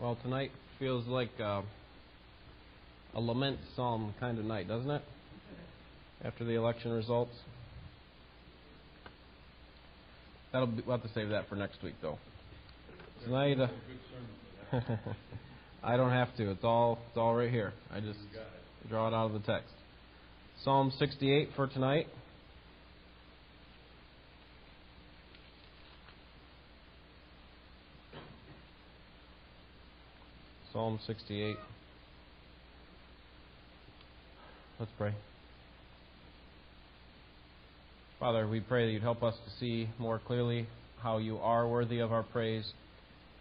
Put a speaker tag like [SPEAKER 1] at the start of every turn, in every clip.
[SPEAKER 1] Well, tonight feels like uh, a lament psalm kind of night, doesn't it? After the election results. That'll be, we'll have to save that for next week, though. Tonight, uh, I don't have to. It's all it's all right here. I just draw it out of the text. Psalm 68 for tonight. Psalm 68. Let's pray. Father, we pray that you'd help us to see more clearly how you are worthy of our praise.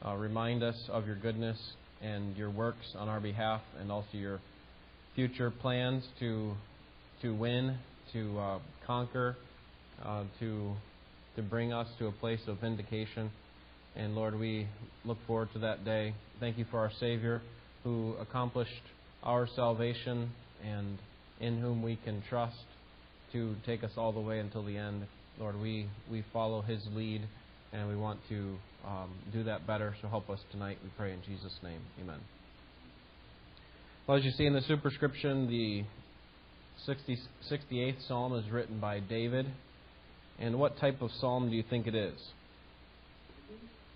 [SPEAKER 1] Uh, remind us of your goodness and your works on our behalf, and also your future plans to to win, to uh, conquer, uh, to to bring us to a place of vindication. And Lord, we look forward to that day. Thank you for our Savior who accomplished our salvation and in whom we can trust to take us all the way until the end. Lord, we, we follow his lead and we want to um, do that better. So help us tonight, we pray in Jesus' name. Amen. Well, as you see in the superscription, the 60, 68th psalm is written by David. And what type of psalm do you think it is?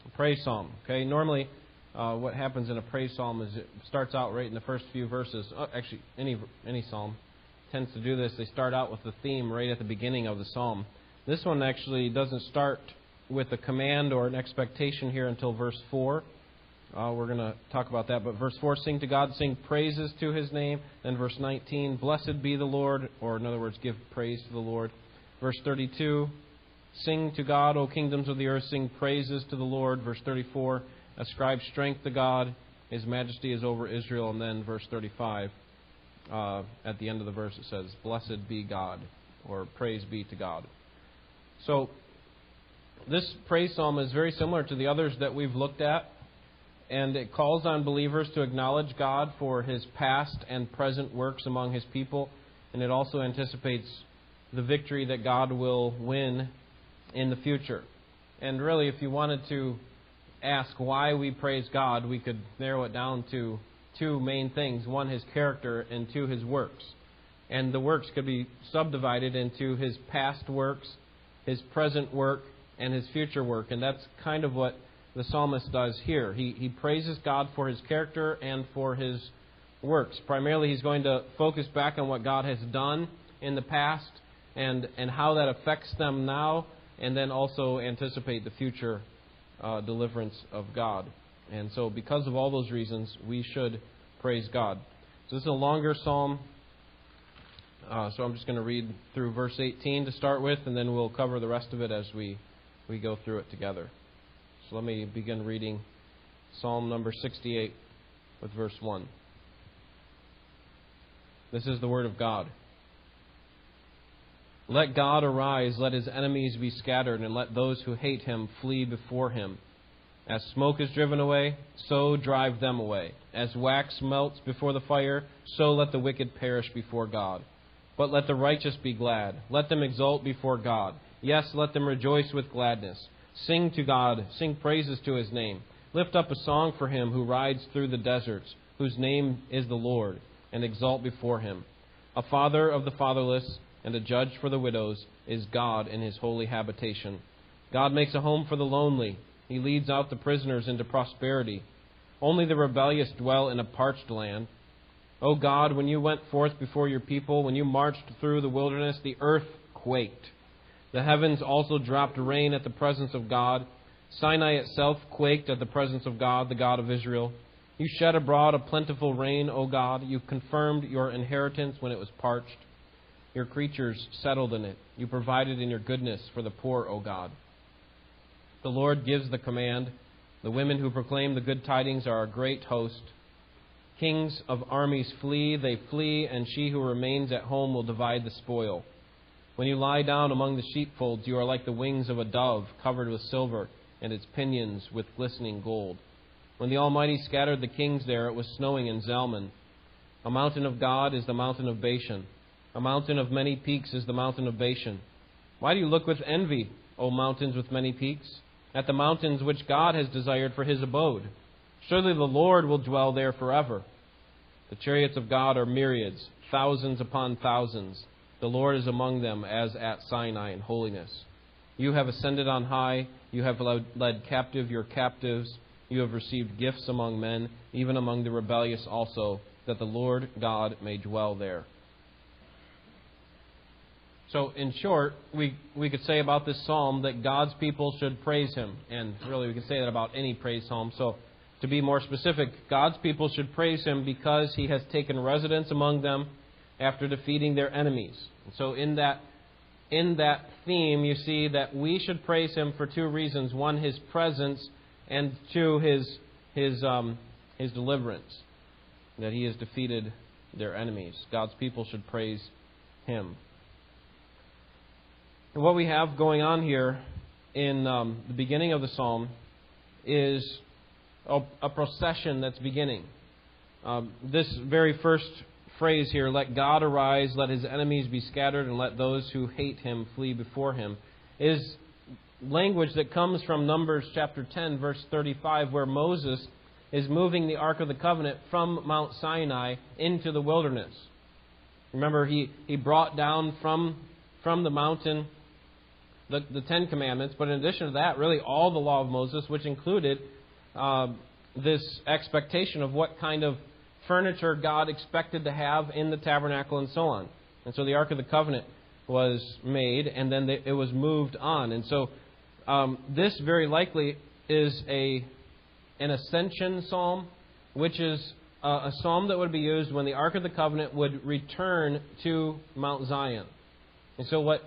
[SPEAKER 1] A praise psalm. Okay, normally uh, what happens in a praise psalm is it starts out right in the first few verses. Oh, actually, any any psalm tends to do this. They start out with the theme right at the beginning of the psalm. This one actually doesn't start with a command or an expectation here until verse four. Uh, we're going to talk about that. But verse 4, sing to God, sing praises to his name. Then verse 19, blessed be the Lord, or in other words, give praise to the Lord. Verse 32, Sing to God, O kingdoms of the earth, sing praises to the Lord. Verse 34, ascribe strength to God. His majesty is over Israel. And then verse 35, uh, at the end of the verse, it says, Blessed be God, or praise be to God. So, this praise psalm is very similar to the others that we've looked at, and it calls on believers to acknowledge God for his past and present works among his people, and it also anticipates the victory that God will win in the future. And really, if you wanted to ask why we praise God, we could narrow it down to two main things one, his character, and two, his works. And the works could be subdivided into his past works, his present work, and his future work. And that's kind of what the psalmist does here. He, he praises God for his character and for his works. Primarily, he's going to focus back on what God has done in the past and, and how that affects them now and then also anticipate the future uh, deliverance of God. And so, because of all those reasons, we should praise God. So, this is a longer psalm. Uh, so, I'm just going to read through verse 18 to start with, and then we'll cover the rest of it as we, we go through it together. So, let me begin reading Psalm number 68 with verse 1. This is the Word of God. Let God arise, let his enemies be scattered, and let those who hate him flee before him. As smoke is driven away, so drive them away. As wax melts before the fire, so let the wicked perish before God. But let the righteous be glad. Let them exult before God. Yes, let them rejoice with gladness. Sing to God, sing praises to his name. Lift up a song for him who rides through the deserts, whose name is the Lord, and exalt before him. A father of the fatherless and a judge for the widows is God in his holy habitation. God makes a home for the lonely. He leads out the prisoners into prosperity. Only the rebellious dwell in a parched land. O God, when you went forth before your people, when you marched through the wilderness, the earth quaked. The heavens also dropped rain at the presence of God. Sinai itself quaked at the presence of God, the God of Israel. You shed abroad a plentiful rain, O God. You confirmed your inheritance when it was parched. Your creatures settled in it. You provided in your goodness for the poor, O God. The Lord gives the command. The women who proclaim the good tidings are a great host. Kings of armies flee, they flee, and she who remains at home will divide the spoil. When you lie down among the sheepfolds, you are like the wings of a dove covered with silver, and its pinions with glistening gold. When the Almighty scattered the kings there, it was snowing in Zalmon. A mountain of God is the mountain of Bashan. A mountain of many peaks is the mountain of Bashan. Why do you look with envy, O mountains with many peaks, at the mountains which God has desired for his abode? Surely the Lord will dwell there forever. The chariots of God are myriads, thousands upon thousands. The Lord is among them as at Sinai in holiness. You have ascended on high. You have led captive your captives. You have received gifts among men, even among the rebellious also, that the Lord God may dwell there. So, in short, we, we could say about this psalm that God's people should praise Him. And really, we could say that about any praise psalm. So, to be more specific, God's people should praise Him because He has taken residence among them after defeating their enemies. And so, in that in that theme, you see that we should praise Him for two reasons: one, His presence, and two, His His um, His deliverance. That He has defeated their enemies. God's people should praise Him. And what we have going on here in um, the beginning of the psalm is a, a procession that's beginning. Um, this very first phrase here, let God arise, let his enemies be scattered, and let those who hate him flee before him, is language that comes from Numbers chapter 10, verse 35, where Moses is moving the Ark of the Covenant from Mount Sinai into the wilderness. Remember, he, he brought down from, from the mountain the, the Ten Commandments, but in addition to that, really all the law of Moses, which included uh, this expectation of what kind of furniture God expected to have in the tabernacle and so on. And so the Ark of the Covenant was made, and then it was moved on. And so um, this very likely is a an ascension psalm, which is a, a psalm that would be used when the Ark of the Covenant would return to Mount Zion. And so what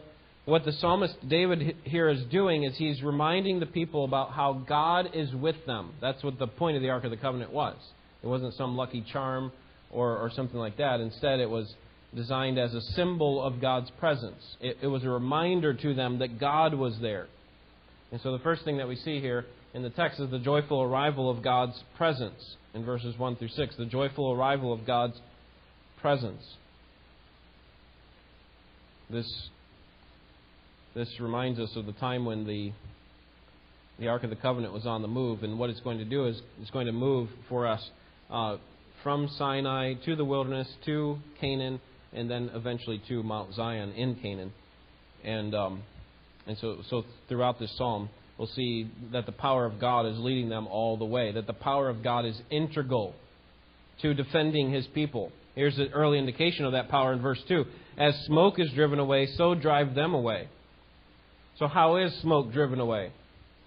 [SPEAKER 1] what the psalmist David here is doing is he's reminding the people about how God is with them. That's what the point of the Ark of the Covenant was. It wasn't some lucky charm or, or something like that. Instead, it was designed as a symbol of God's presence. It, it was a reminder to them that God was there. And so the first thing that we see here in the text is the joyful arrival of God's presence in verses 1 through 6. The joyful arrival of God's presence. This this reminds us of the time when the the Ark of the Covenant was on the move, and what it's going to do is it's going to move for us uh, from Sinai to the wilderness to Canaan, and then eventually to Mount Zion in Canaan. And um, and so so throughout this psalm, we'll see that the power of God is leading them all the way. That the power of God is integral to defending His people. Here's an early indication of that power in verse two: As smoke is driven away, so drive them away. So, how is smoke driven away?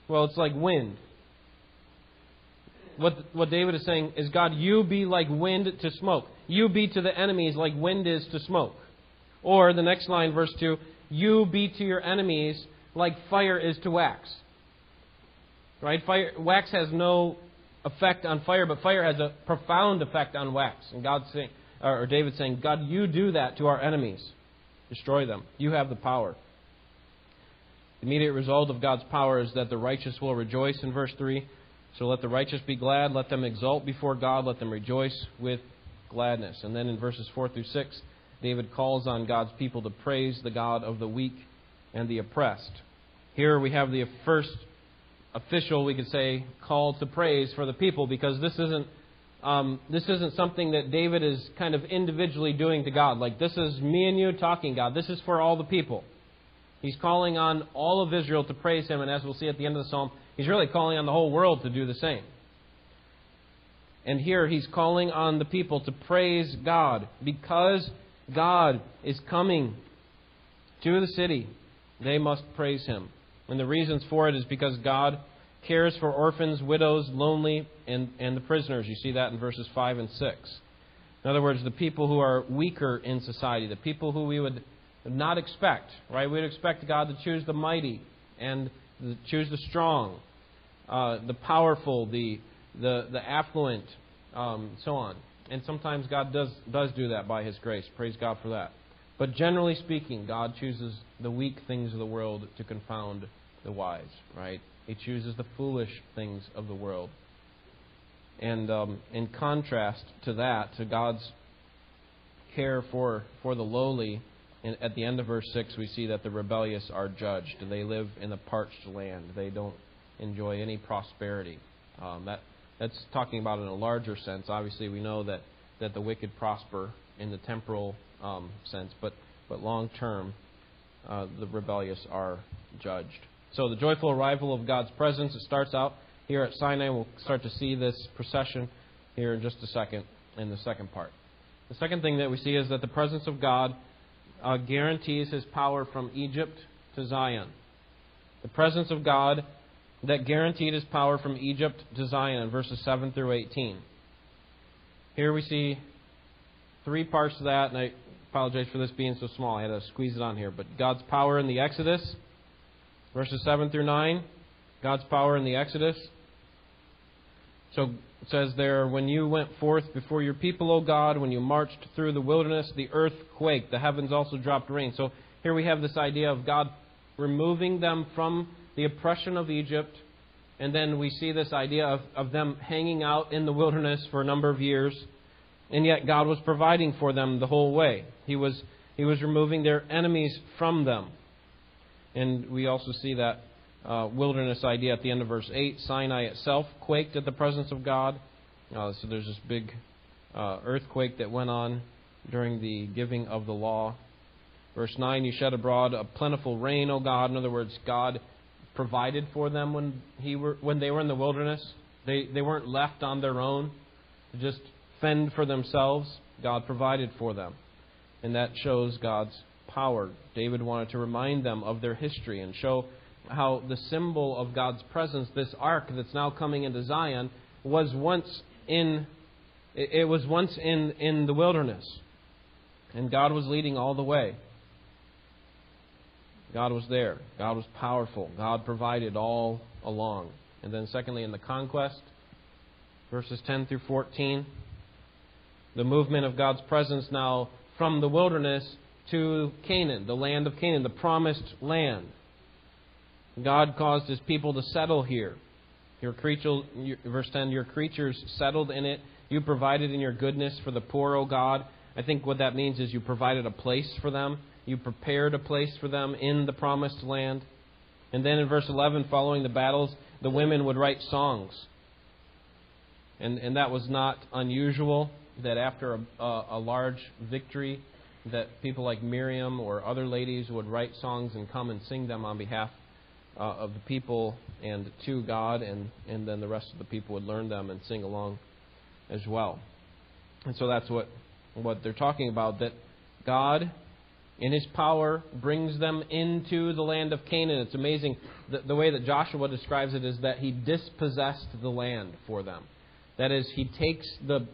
[SPEAKER 1] Well, it's like wind. What, what David is saying is, God, you be like wind to smoke. You be to the enemies like wind is to smoke. Or the next line, verse 2, you be to your enemies like fire is to wax. Right? Fire, wax has no effect on fire, but fire has a profound effect on wax. And God's saying, or David saying, God, you do that to our enemies. Destroy them. You have the power. The immediate result of God's power is that the righteous will rejoice in verse 3. So let the righteous be glad, let them exult before God, let them rejoice with gladness. And then in verses 4 through 6, David calls on God's people to praise the God of the weak and the oppressed. Here we have the first official, we could say, call to praise for the people because this isn't um, this isn't something that David is kind of individually doing to God. Like this is me and you talking, God. This is for all the people. He's calling on all of Israel to praise him, and as we'll see at the end of the psalm, he's really calling on the whole world to do the same. And here he's calling on the people to praise God because God is coming to the city. They must praise him. And the reasons for it is because God cares for orphans, widows, lonely, and, and the prisoners. You see that in verses 5 and 6. In other words, the people who are weaker in society, the people who we would not expect, right? We'd expect God to choose the mighty and choose the strong, uh, the powerful, the, the, the affluent, um, so on. And sometimes God does, does do that by His grace. Praise God for that. But generally speaking, God chooses the weak things of the world to confound the wise, right? He chooses the foolish things of the world. And um, in contrast to that, to God's care for, for the lowly, in, at the end of verse 6, we see that the rebellious are judged. They live in a parched land. They don't enjoy any prosperity. Um, that, That's talking about in a larger sense. Obviously, we know that, that the wicked prosper in the temporal um, sense, but, but long term, uh, the rebellious are judged. So, the joyful arrival of God's presence, it starts out here at Sinai. We'll start to see this procession here in just a second in the second part. The second thing that we see is that the presence of God uh, guarantees his power from Egypt to Zion. The presence of God that guaranteed his power from Egypt to Zion, verses 7 through 18. Here we see three parts of that, and I apologize for this being so small. I had to squeeze it on here. But God's power in the Exodus, verses 7 through 9. God's power in the Exodus. So it says there, When you went forth before your people, O God, when you marched through the wilderness, the earth quaked, the heavens also dropped rain. So here we have this idea of God removing them from the oppression of Egypt. And then we see this idea of, of them hanging out in the wilderness for a number of years. And yet God was providing for them the whole way. He was, he was removing their enemies from them. And we also see that uh, wilderness idea at the end of verse 8. Sinai itself quaked at the presence of God. Uh, so there's this big uh, earthquake that went on during the giving of the law. Verse 9, you shed abroad a plentiful rain, O God. In other words, God provided for them when, he were, when they were in the wilderness. They, they weren't left on their own to just fend for themselves. God provided for them. And that shows God's power. David wanted to remind them of their history and show how the symbol of God's presence, this ark that's now coming into Zion, was once in it was once in, in the wilderness. And God was leading all the way. God was there. God was powerful. God provided all along. And then, secondly, in the conquest, verses 10 through 14, the movement of God's presence now from the wilderness to Canaan, the land of Canaan, the promised land. God caused his people to settle here. Your creature, verse 10, your creatures settled in it. You provided in your goodness for the poor, O God. I think what that means is you provided a place for them. You prepared a place for them in the promised land. And then in verse 11, following the battles, the women would write songs. And, and that was not unusual, that after a, a, a large victory, that people like Miriam or other ladies would write songs and come and sing them on behalf uh, of the people and to God, and, and then the rest of the people would learn them and sing along as well. And so that's what, what they're talking about, that God in his power brings them into the land of Canaan. It's amazing. The, the, way that Joshua describes it is that he dispossessed the land for them. That is, he takes the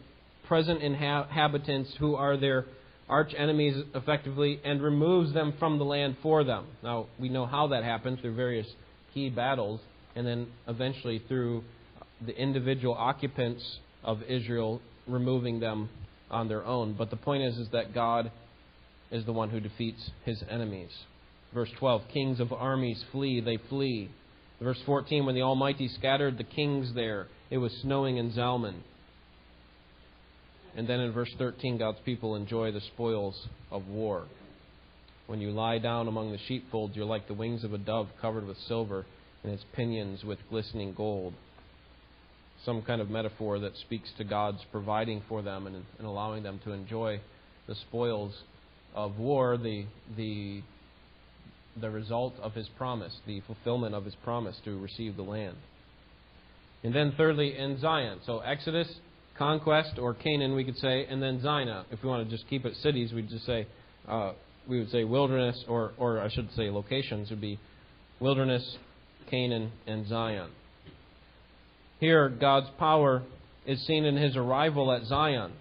[SPEAKER 1] present inhabitants who are their arch enemies effectively and removes them from the land for them. Now, we know how that happened through various key battles and then eventually through the individual occupants of Israel removing them on their own. But the point is, is that God is the one who defeats his enemies. Verse 12 Kings of armies flee, they flee. Verse 14 When the Almighty scattered the kings there, it was snowing in Zalmon. And then in verse 13, God's people enjoy the spoils of war. When you lie down among the sheepfolds, you're like the wings of a dove covered with silver, and its pinions with glistening gold. Some kind of metaphor that speaks to God's providing for them and, and allowing them to enjoy the spoils of war the, the, the result of his promise, the fulfillment of his promise to receive the land. And then, thirdly, in Zion. So, Exodus, conquest, or Canaan, we could say, and then Zion. If we want to just keep it cities, we'd just say, uh, we would say wilderness, or, or I should say locations, would be wilderness, Canaan, and Zion. Here, God's power is seen in his arrival at Zion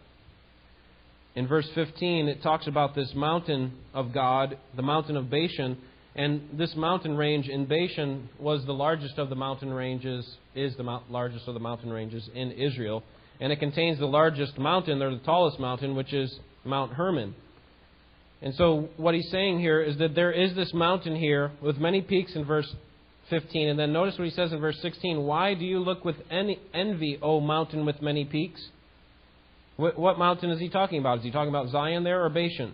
[SPEAKER 1] in verse 15, it talks about this mountain of God, the mountain of Bashan. And this mountain range in Bashan was the largest of the mountain ranges, is the largest of the mountain ranges in Israel. And it contains the largest mountain, or the tallest mountain, which is Mount Hermon. And so, what he's saying here is that there is this mountain here with many peaks in verse 15. And then notice what he says in verse 16 Why do you look with envy, O mountain with many peaks? What, what mountain is he talking about? Is he talking about Zion there or Bashan?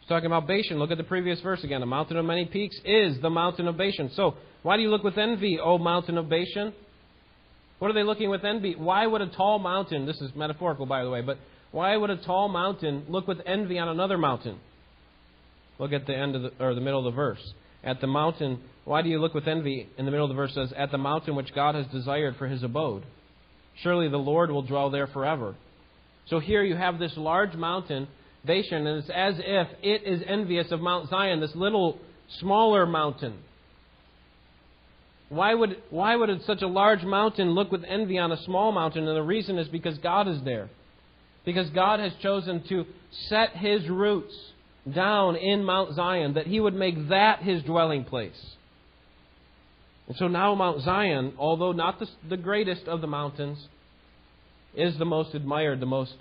[SPEAKER 1] He's talking about Bashan. Look at the previous verse again. The mountain of many peaks is the mountain of Bashan. So, why do you look with envy, O mountain of Bashan? What are they looking with envy? Why would a tall mountain, this is metaphorical by the way, but why would a tall mountain look with envy on another mountain? Look at the end of the, or the middle of the verse. At the mountain, why do you look with envy? In the middle of the verse says, At the mountain which God has desired for his abode. Surely the Lord will dwell there forever. So here you have this large mountain, Bashan, and it's as if it is envious of Mount Zion, this little, smaller mountain. Why would, why would such a large mountain look with envy on a small mountain? And the reason is because God is there. Because God has chosen to set his roots down in Mount Zion, that he would make that his dwelling place. And so now Mount Zion, although not the, the greatest of the mountains, is the most admired, the most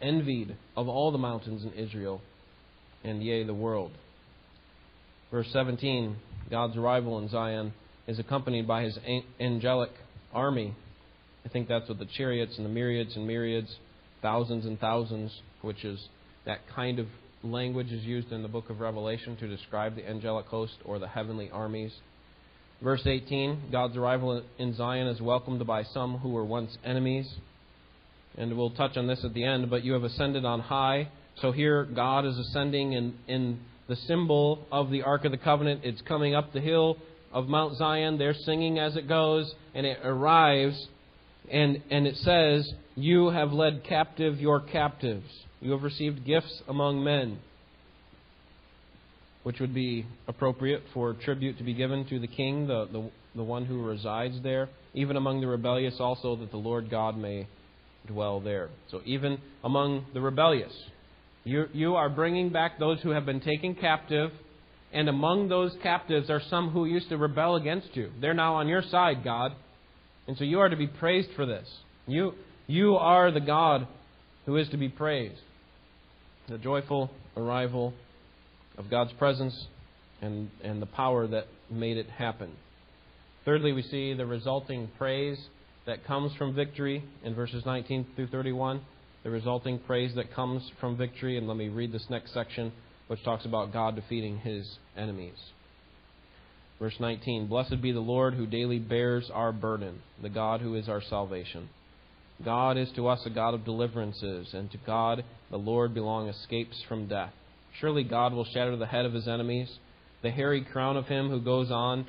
[SPEAKER 1] envied of all the mountains in Israel, and yea, the world. Verse 17 God's arrival in Zion is accompanied by his angelic army. I think that's what the chariots and the myriads and myriads, thousands and thousands, which is that kind of language is used in the book of Revelation to describe the angelic host or the heavenly armies. Verse 18 God's arrival in Zion is welcomed by some who were once enemies. And we'll touch on this at the end, but you have ascended on high. So here, God is ascending in, in the symbol of the Ark of the Covenant. It's coming up the hill of Mount Zion. They're singing as it goes, and it arrives, and, and it says, You have led captive your captives. You have received gifts among men, which would be appropriate for tribute to be given to the king, the, the, the one who resides there, even among the rebellious also, that the Lord God may dwell there. So even among the rebellious, you, you are bringing back those who have been taken captive, and among those captives are some who used to rebel against you. They're now on your side, God. And so you are to be praised for this. You, you are the God who is to be praised the joyful arrival of God's presence and, and the power that made it happen. Thirdly, we see the resulting praise that comes from victory in verses 19 through 31. The resulting praise that comes from victory. And let me read this next section, which talks about God defeating his enemies. Verse 19 Blessed be the Lord who daily bears our burden, the God who is our salvation. God is to us a God of deliverances, and to God the Lord belong escapes from death. Surely God will shatter the head of his enemies, the hairy crown of him who goes on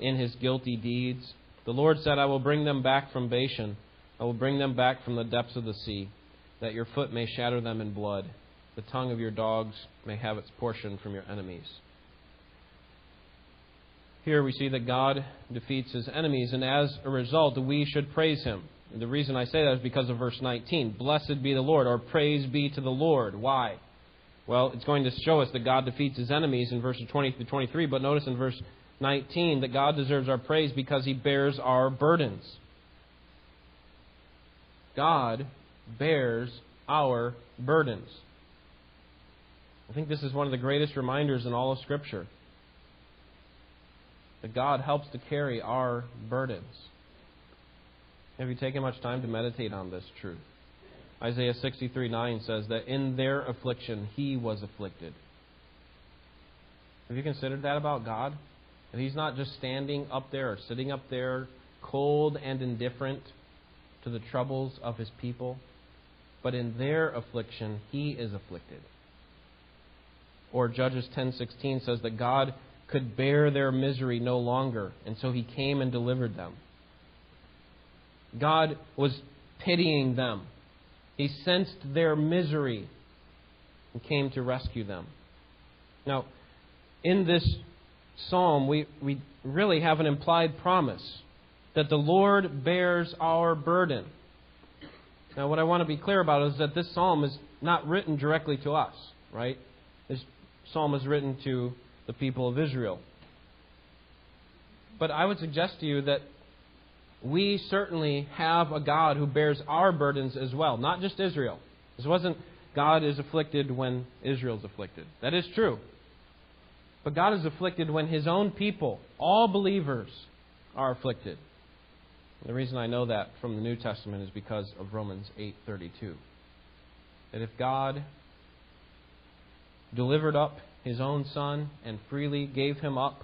[SPEAKER 1] in his guilty deeds. The Lord said, I will bring them back from Bashan. I will bring them back from the depths of the sea, that your foot may shatter them in blood. The tongue of your dogs may have its portion from your enemies. Here we see that God defeats his enemies, and as a result, we should praise him. And the reason I say that is because of verse 19. Blessed be the Lord, or praise be to the Lord. Why? Well, it's going to show us that God defeats his enemies in verses 20 through 23, but notice in verse 19 that God deserves our praise because he bears our burdens. God bears our burdens. I think this is one of the greatest reminders in all of Scripture that God helps to carry our burdens. Have you taken much time to meditate on this truth? Isaiah 63 9 says that in their affliction he was afflicted. Have you considered that about God? That he's not just standing up there or sitting up there cold and indifferent to the troubles of his people, but in their affliction he is afflicted. Or Judges 10:16 says that God could bear their misery no longer, and so he came and delivered them. God was pitying them. He sensed their misery and came to rescue them. Now, in this psalm, we, we really have an implied promise that the Lord bears our burden. Now, what I want to be clear about is that this psalm is not written directly to us, right? Psalm is written to the people of Israel. But I would suggest to you that we certainly have a God who bears our burdens as well, not just Israel. This wasn't God is afflicted when Israel is afflicted. That is true. But God is afflicted when his own people, all believers, are afflicted. The reason I know that from the New Testament is because of Romans 8:32. That if God delivered up his own son and freely gave him up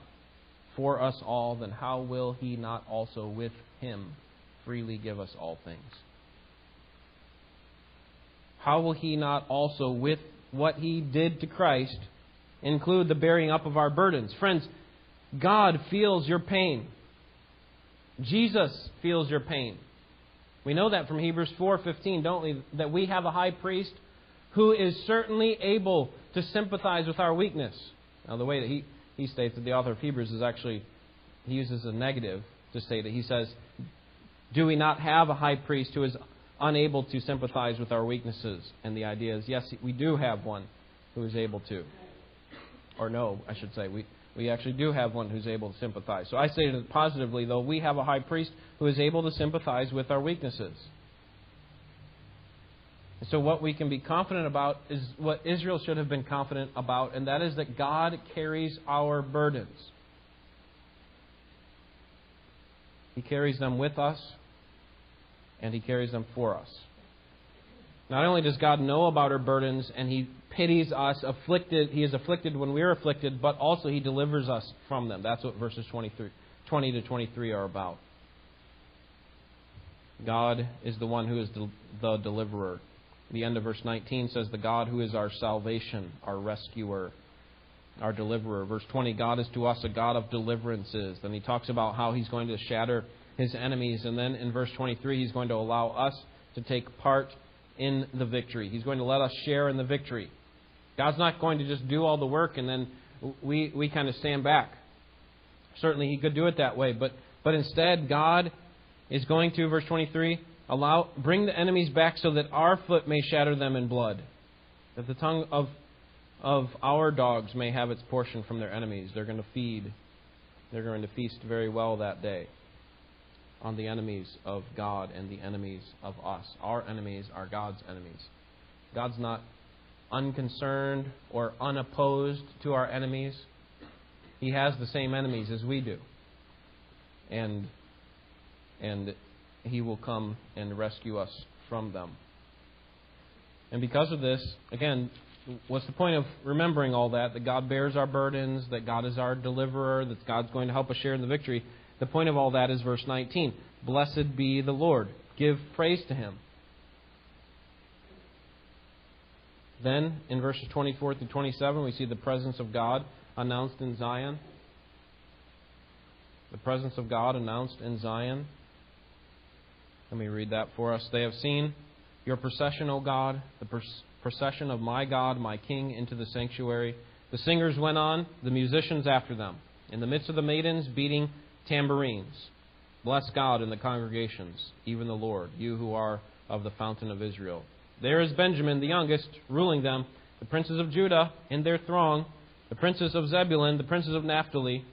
[SPEAKER 1] for us all, then how will he not also with him freely give us all things? How will He not also, with what He did to Christ, include the bearing up of our burdens? Friends, God feels your pain. Jesus feels your pain. We know that from Hebrews 4:15, don't we? That we have a high priest who is certainly able to sympathize with our weakness. Now, the way that he, he states that the author of Hebrews is actually, he uses a negative to state that He says, Do we not have a high priest who is unable to sympathize with our weaknesses? And the idea is, yes, we do have one who is able to. Or no, I should say, we, we actually do have one who's able to sympathize. So I say it positively, though, we have a high priest who is able to sympathize with our weaknesses. And so, what we can be confident about is what Israel should have been confident about, and that is that God carries our burdens. He carries them with us, and He carries them for us. Not only does God know about our burdens, and He pities us, afflicted, He is afflicted when we are afflicted, but also He delivers us from them. That's what verses 23, 20 to 23 are about. God is the one who is the deliverer. The end of verse 19 says, The God who is our salvation, our rescuer, our deliverer. Verse 20, God is to us a God of deliverances. Then he talks about how he's going to shatter his enemies. And then in verse 23, he's going to allow us to take part in the victory. He's going to let us share in the victory. God's not going to just do all the work and then we, we kind of stand back. Certainly, he could do it that way, but, but instead, God is going to, verse 23, allow, bring the enemies back so that our foot may shatter them in blood, that the tongue of, of our dogs may have its portion from their enemies. They're going to feed, they're going to feast very well that day on the enemies of God and the enemies of us. Our enemies are God's enemies. God's not unconcerned or unopposed to our enemies. He has the same enemies as we do. And and he will come and rescue us from them. And because of this, again, what's the point of remembering all that? That God bears our burdens, that God is our deliverer, that God's going to help us share in the victory. The point of all that is verse 19 Blessed be the Lord. Give praise to him. Then, in verses 24 through 27, we see the presence of God announced in Zion. The presence of God announced in Zion. Let me read that for us. They have seen your procession, O God, the procession of my God, my King, into the sanctuary. The singers went on, the musicians after them, in the midst of the maidens beating tambourines. Bless God in the congregations, even the Lord, you who are of the fountain of Israel. There is Benjamin, the youngest, ruling them, the princes of Judah in their throng, the princes of Zebulun, the princes of Naphtali.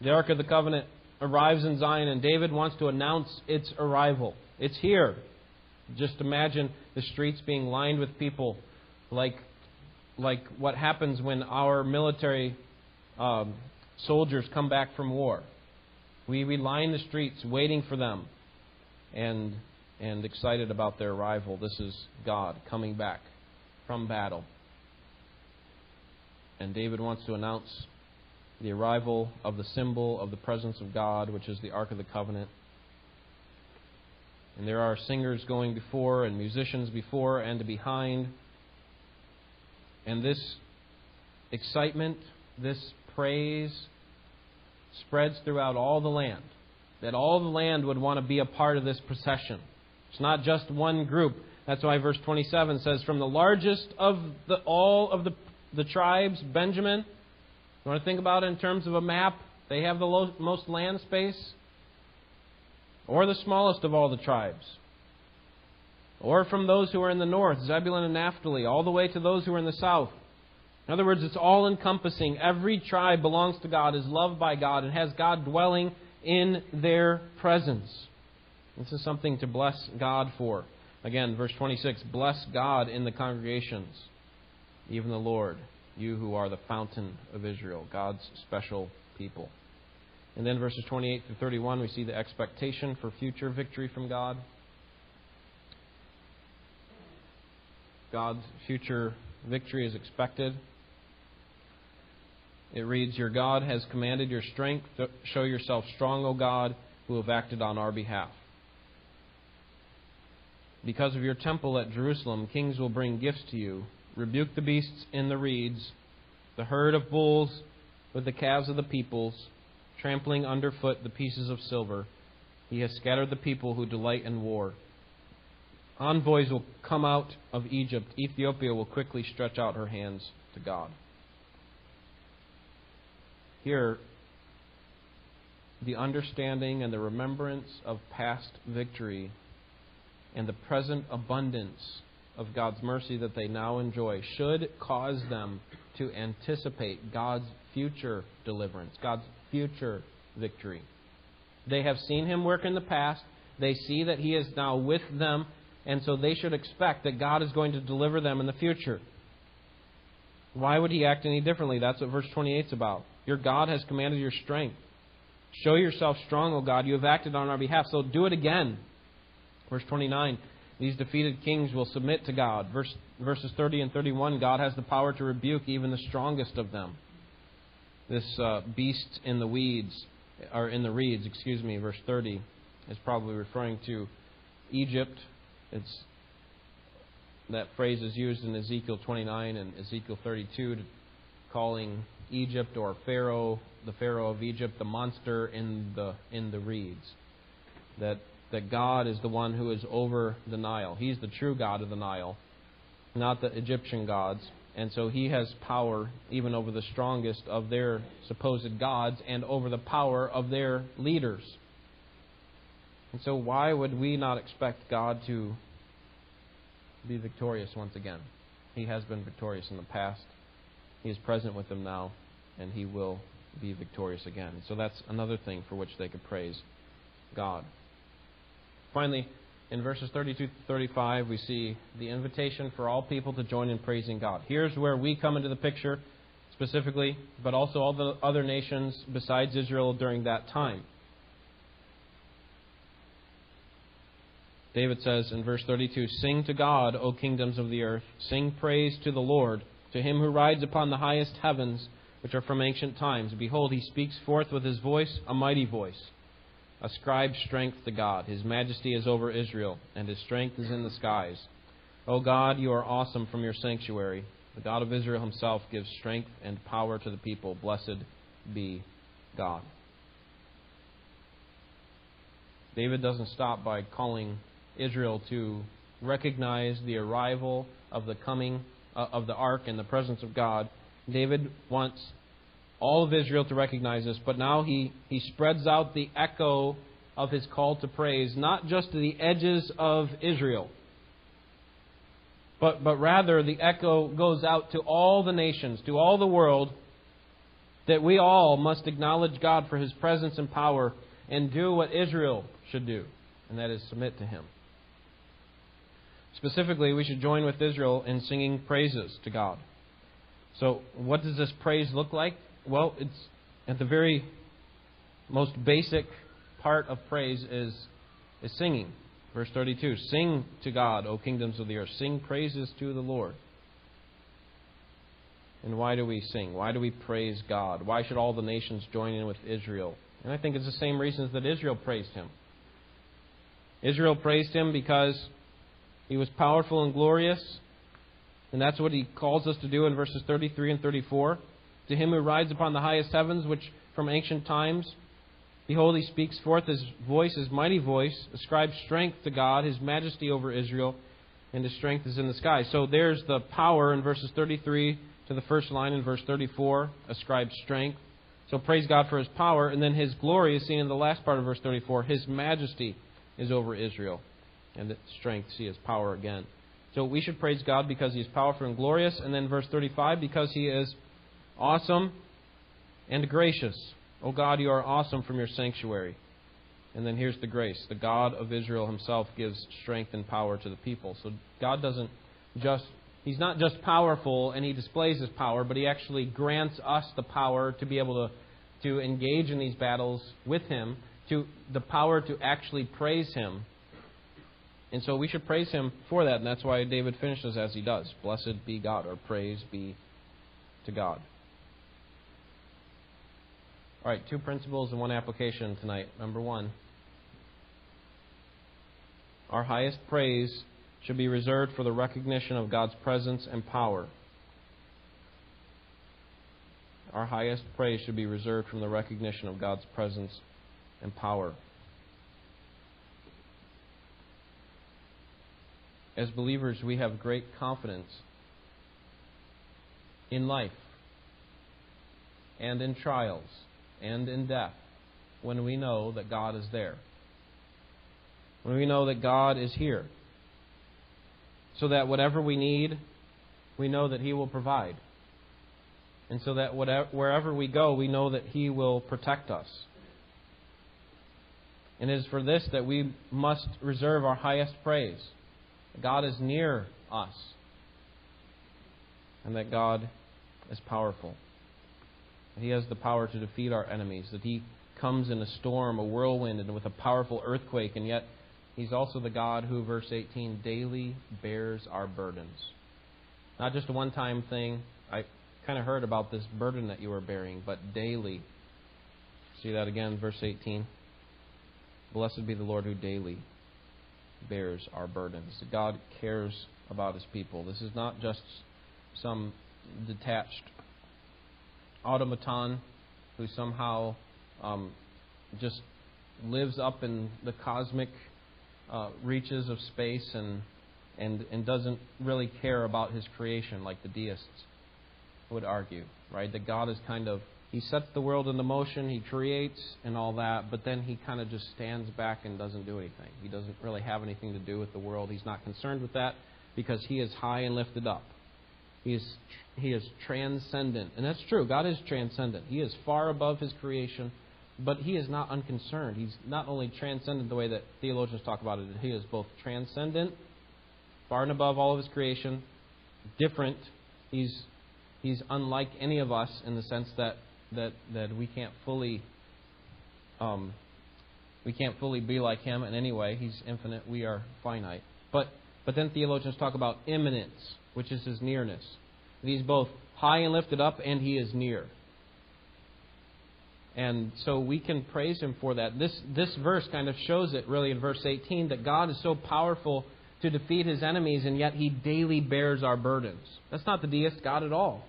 [SPEAKER 1] The Ark of the Covenant arrives in Zion, and David wants to announce its arrival. It's here. Just imagine the streets being lined with people, like, like what happens when our military um, soldiers come back from war. We, we line the streets waiting for them and, and excited about their arrival. This is God coming back from battle. And David wants to announce the arrival of the symbol of the presence of God, which is the Ark of the Covenant. And there are singers going before and musicians before and behind. And this excitement, this praise, spreads throughout all the land. That all the land would want to be a part of this procession. It's not just one group. That's why verse 27 says, From the largest of the, all of the, the tribes, Benjamin, you want to think about it in terms of a map? They have the most land space, or the smallest of all the tribes. Or from those who are in the north, Zebulun and Naphtali, all the way to those who are in the south. In other words, it's all encompassing. Every tribe belongs to God, is loved by God, and has God dwelling in their presence. This is something to bless God for. Again, verse 26 Bless God in the congregations, even the Lord you who are the fountain of Israel, God's special people. And then verses 28 through 31, we see the expectation for future victory from God. God's future victory is expected. It reads, Your God has commanded your strength. Show yourself strong, O God. who have acted on our behalf. Because of your temple at Jerusalem, kings will bring gifts to you. Rebuke the beasts in the reeds, the herd of bulls with the calves of the peoples, trampling underfoot the pieces of silver. He has scattered the people who delight in war. Envoys will come out of Egypt. Ethiopia will quickly stretch out her hands to God. Here, the understanding and the remembrance of past victory and the present abundance of God's mercy that they now enjoy should cause them to anticipate God's future deliverance, God's future victory. They have seen Him work in the past. They see that He is now with them, and so they should expect that God is going to deliver them in the future. Why would He act any differently? That's what verse 28 is about. Your God has commanded your strength. Show yourself strong, O God. You have acted on our behalf, so do it again. Verse 29 These defeated kings will submit to God. Verse, verses 30 and 31 God has the power to rebuke even the strongest of them. This uh, beast in the weeds, or in the reeds, excuse me, verse 30, is probably referring to Egypt. It's that phrase is used in Ezekiel 29 and Ezekiel 32, calling Egypt or Pharaoh, the Pharaoh of Egypt, the monster in the in the reeds. That that God is the one who is over the Nile. He's the true God of the Nile, not the Egyptian gods. And so he has power even over the strongest of their supposed gods and over the power of their leaders. And so, why would we not expect God to be victorious once again? He has been victorious in the past, He is present with them now, and He will be victorious again. So, that's another thing for which they could praise God. Finally, in verses 32 to 35, we see the invitation for all people to join in praising God. Here's where we come into the picture specifically, but also all the other nations besides Israel during that time. David says in verse 32 Sing to God, O kingdoms of the earth, sing praise to the Lord, to him who rides upon the highest heavens, which are from ancient times. Behold, he speaks forth with his voice, a mighty voice. Ascribe strength to God. His majesty is over Israel, and his strength is in the skies. O God, you are awesome from your sanctuary. The God of Israel himself gives strength and power to the people. Blessed be God. David doesn't stop by calling Israel to recognize the arrival of the coming uh, of the ark and the presence of God. David wants all of Israel to recognize this, but now he, he spreads out the echo of his call to praise, not just to the edges of Israel, but, but rather the echo goes out to all the nations, to all the world, that we all must acknowledge God for his presence and power and do what Israel should do, and that is submit to him. Specifically, we should join with Israel in singing praises to God. So, what does this praise look like? Well, it's at the very most basic part of praise is, is singing. Verse 32 Sing to God, O kingdoms of the earth. Sing praises to the Lord. And why do we sing? Why do we praise God? Why should all the nations join in with Israel? And I think it's the same reasons that Israel praised him. Israel praised him because he was powerful and glorious. And that's what he calls us to do in verses 33 and 34. To him who rides upon the highest heavens, which from ancient times, behold, he speaks forth his voice, his mighty voice, ascribes strength to God, his majesty over Israel, and his strength is in the sky. So there's the power in verses 33 to the first line in verse 34, ascribes strength. So praise God for his power, and then his glory is seen in the last part of verse 34. His majesty is over Israel, and the strength, see his power again. So we should praise God because he is powerful and glorious, and then verse 35, because he is awesome and gracious. O God, you are awesome from your sanctuary. And then here's the grace. The God of Israel himself gives strength and power to the people. So God doesn't just, He's not just powerful and He displays His power, but He actually grants us the power to be able to, to engage in these battles with Him, to the power to actually praise Him. And so we should praise Him for that, and that's why David finishes as he does. Blessed be God, or praise be to God. All right, two principles and one application tonight. Number one, Our highest praise should be reserved for the recognition of God's presence and power. Our highest praise should be reserved from the recognition of God's presence and power. As believers, we have great confidence in life and in trials and in death when we know that God is there. When we know that God is here. So that whatever we need, we know that He will provide. And so that whatever, wherever we go, we know that He will protect us. And it is for this that we must reserve our highest praise. God is near us. And that God is powerful. He has the power to defeat our enemies. That He comes in a storm, a whirlwind, and with a powerful earthquake, and yet He's also the God who, verse 18, daily bears our burdens. Not just a one time thing. I kind of heard about this burden that you were bearing, but daily. See that again, verse 18. Blessed be the Lord who daily bears our burdens. God cares about his people. This is not just some detached automaton who somehow um, just lives up in the cosmic uh, reaches of space and, and, and doesn't really care about his creation like the deists would argue, right? That God is kind of, he sets the world into motion, he creates and all that, but then he kind of just stands back and doesn't do anything. He doesn't really have anything to do with the world. He's not concerned with that because he is high and lifted up. He is, he is transcendent. And that's true. God is transcendent. He is far above his creation, but he is not unconcerned. He's not only transcendent the way that theologians talk about it, he is both transcendent, far and above all of his creation, different. He's, he's unlike any of us in the sense that, that, that we can't fully um, we can't fully be like him in any way. He's infinite. We are finite. But but then theologians talk about immanence which is his nearness. He's both high and lifted up, and he is near. And so we can praise him for that. This, this verse kind of shows it, really, in verse 18, that God is so powerful to defeat his enemies, and yet he daily bears our burdens. That's not the deist God at all.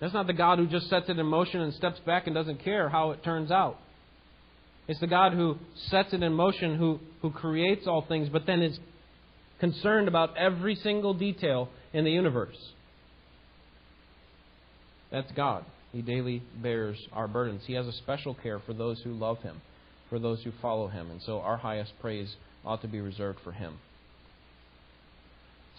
[SPEAKER 1] That's not the God who just sets it in motion and steps back and doesn't care how it turns out. It's the God who sets it in motion, who, who creates all things, but then is concerned about every single detail in the universe. That's God. He daily bears our burdens. He has a special care for those who love Him, for those who follow Him. And so our highest praise ought to be reserved for Him.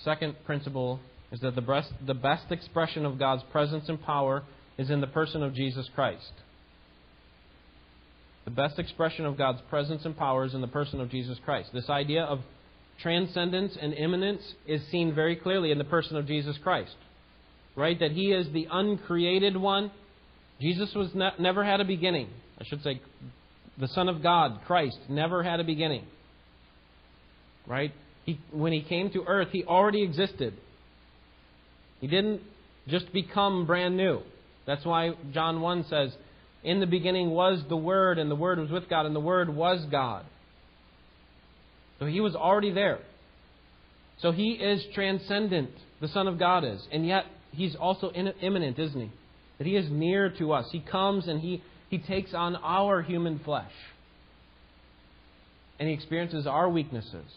[SPEAKER 1] Second principle is that the best, the best expression of God's presence and power is in the person of Jesus Christ. The best expression of God's presence and power is in the person of Jesus Christ. This idea of transcendence and immanence is seen very clearly in the person of Jesus Christ. Right? That he is the uncreated one. Jesus was ne- never had a beginning. I should say, the Son of God, Christ, never had a beginning. Right? He, when he came to earth, he already existed. He didn't just become brand new. That's why John 1 says, In the beginning was the Word, and the Word was with God, and the Word was God. So he was already there. So he is transcendent, the Son of God is. And yet, he's also immanent, isn't he? That he is near to us. He comes and he, he takes on our human flesh. And he experiences our weaknesses.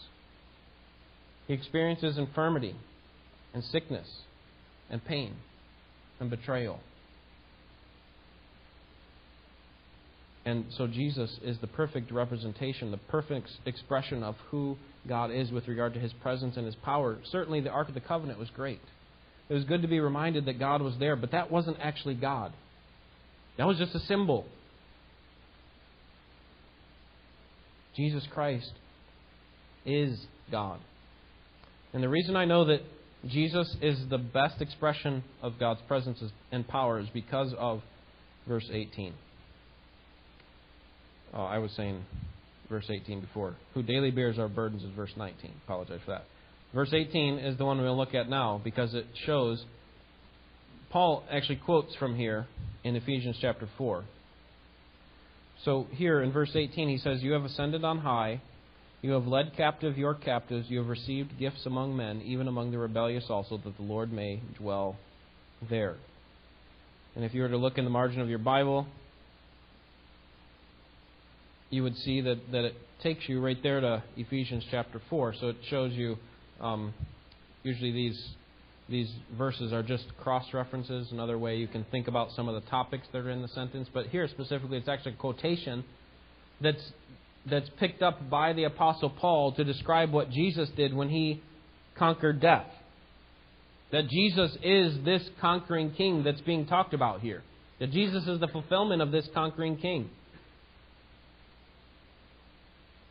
[SPEAKER 1] He experiences infirmity and sickness and pain and betrayal. And so Jesus is the perfect representation, the perfect expression of who God is with regard to his presence and his power. Certainly, the Ark of the Covenant was great. It was good to be reminded that God was there, but that wasn't actually God. That was just a symbol. Jesus Christ is God. And the reason I know that Jesus is the best expression of God's presence and power is because of verse 18. Oh, I was saying verse 18 before. Who daily bears our burdens is verse 19. Apologize for that. Verse 18 is the one we'll look at now because it shows. Paul actually quotes from here in Ephesians chapter 4. So here in verse 18 he says, You have ascended on high. You have led captive your captives. You have received gifts among men, even among the rebellious also, that the Lord may dwell there. And if you were to look in the margin of your Bible, you would see that, that it takes you right there to Ephesians chapter 4. So it shows you, um, usually these, these verses are just cross references, another way you can think about some of the topics that are in the sentence. But here specifically, it's actually a quotation that's, that's picked up by the Apostle Paul to describe what Jesus did when he conquered death. That Jesus is this conquering king that's being talked about here. That Jesus is the fulfillment of this conquering king.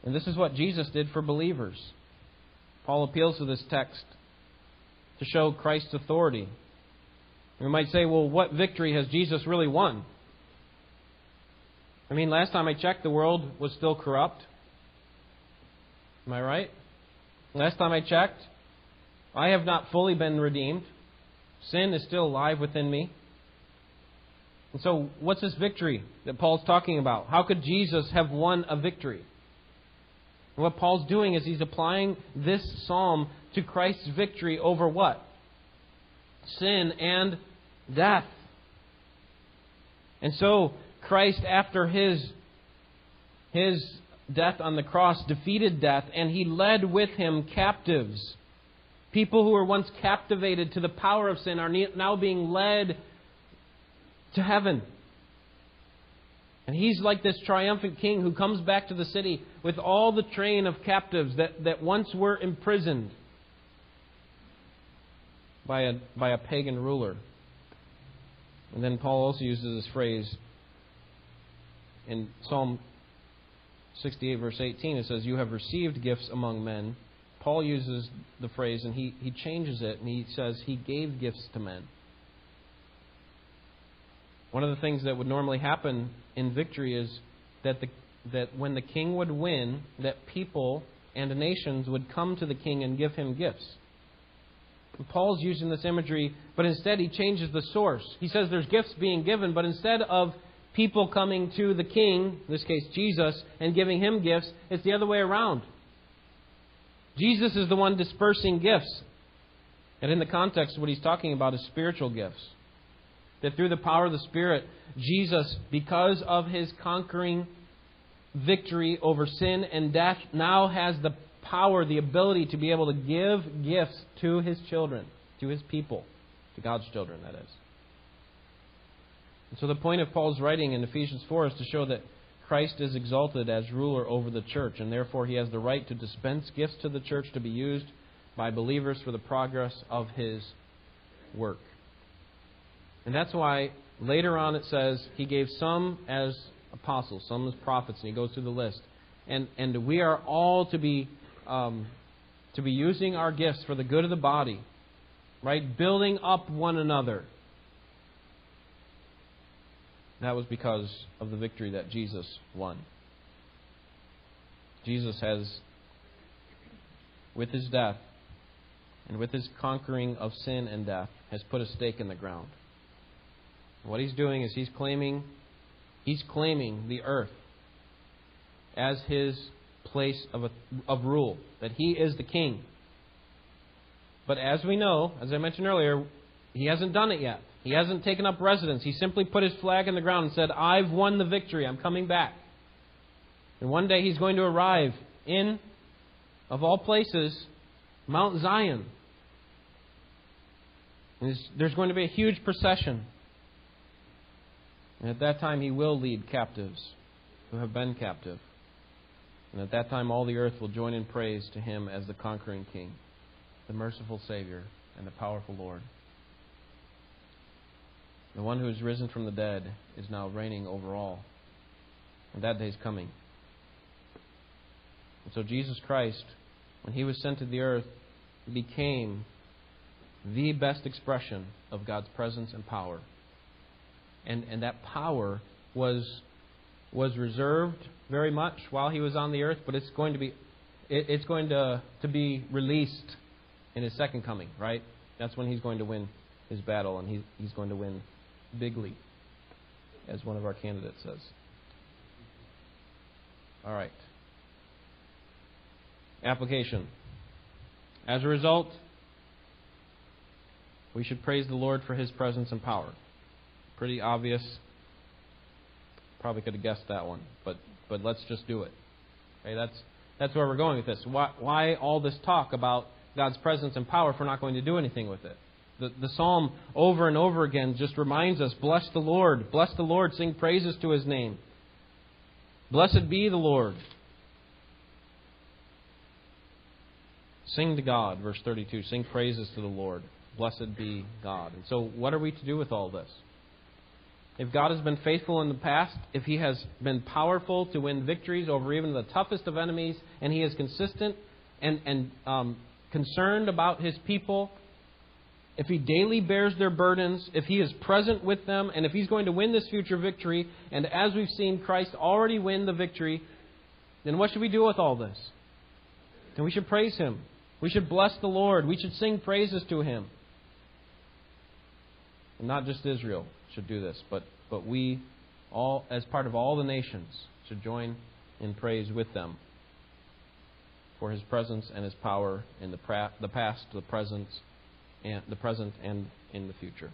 [SPEAKER 1] And this is what Jesus did for believers. Paul appeals to this text to show Christ's authority. We might say, well, what victory has Jesus really won? I mean, last time I checked, the world was still corrupt. Am I right? Last time I checked, I have not fully been redeemed. Sin is still alive within me. And so, what's this victory that Paul's talking about? How could Jesus have won a victory? And what Paul's doing is he's applying this psalm to Christ's victory over what? Sin and death. And so, Christ, after his, his death on the cross, defeated death, and he led with him captives. People who were once captivated to the power of sin are now being led to heaven. And he's like this triumphant king who comes back to the city with all the train of captives that, that once were imprisoned by a, by a pagan ruler. And then Paul also uses this phrase in Psalm 68, verse 18. It says, You have received gifts among men. Paul uses the phrase and he, he changes it and he says, He gave gifts to men. One of the things that would normally happen in victory is that, the, that when the king would win, that people and nations would come to the king and give him gifts. Paul's using this imagery, but instead he changes the source. He says there's gifts being given, but instead of people coming to the king, in this case Jesus, and giving him gifts, it's the other way around. Jesus is the one dispersing gifts. And in the context, what he's talking about is spiritual gifts. That through the power of the Spirit, Jesus, because of his conquering victory over sin and death, now has the power, the ability to be able to give gifts to his children, to his people, to God's children, that is. And so the point of Paul's writing in Ephesians 4 is to show that Christ is exalted as ruler over the church, and therefore he has the right to dispense gifts to the church to be used by believers for the progress of his work. And that's why later on it says he gave some as apostles, some as prophets, and he goes through the list. And, and we are all to be, um, to be using our gifts for the good of the body, right? Building up one another. That was because of the victory that Jesus won. Jesus has, with his death and with his conquering of sin and death, has put a stake in the ground. What he's doing is he's claiming he's claiming the earth as his place of, a, of rule, that he is the king. But as we know, as I mentioned earlier, he hasn't done it yet. He hasn't taken up residence. He simply put his flag in the ground and said, I've won the victory. I'm coming back. And one day he's going to arrive in, of all places, Mount Zion. And there's going to be a huge procession. And at that time, he will lead captives who have been captive. And at that time, all the earth will join in praise to him as the conquering king, the merciful Savior, and the powerful Lord. The one who is risen from the dead is now reigning over all. And that day is coming. And so Jesus Christ, when he was sent to the earth, became the best expression of God's presence and power and, and that power was, was reserved very much while he was on the earth, but it's going to be, it, it's going to, to be released in his second coming, right? That's when he's going to win his battle, and he, he's going to win bigly, as one of our candidates says. All right. Application. As a result, we should praise the Lord for his presence and power. Pretty obvious. Probably could have guessed that one, but but let's just do it. Okay, that's that's where we're going with this. Why, why all this talk about God's presence and power if we're not going to do anything with it? The, the psalm over and over again just reminds us bless the Lord, bless the Lord, sing praises to his name. Blessed be the Lord. Sing to God, verse 32. Sing praises to the Lord. Blessed be God. And so, what are we to do with all this? If God has been faithful in the past, if He has been powerful to win victories over even the toughest of enemies, and He is consistent and, and um, concerned about His people, if He daily bears their burdens, if He is present with them, and if He's going to win this future victory, and as we've seen Christ already win the victory, then what should we do with all this? Then we should praise Him. We should bless the Lord. We should sing praises to Him. And not just Israel should do this, but, but we, all as part of all the nations, should join in praise with them for His presence and His power in the, pra- the past, the present, and the present, and in the future.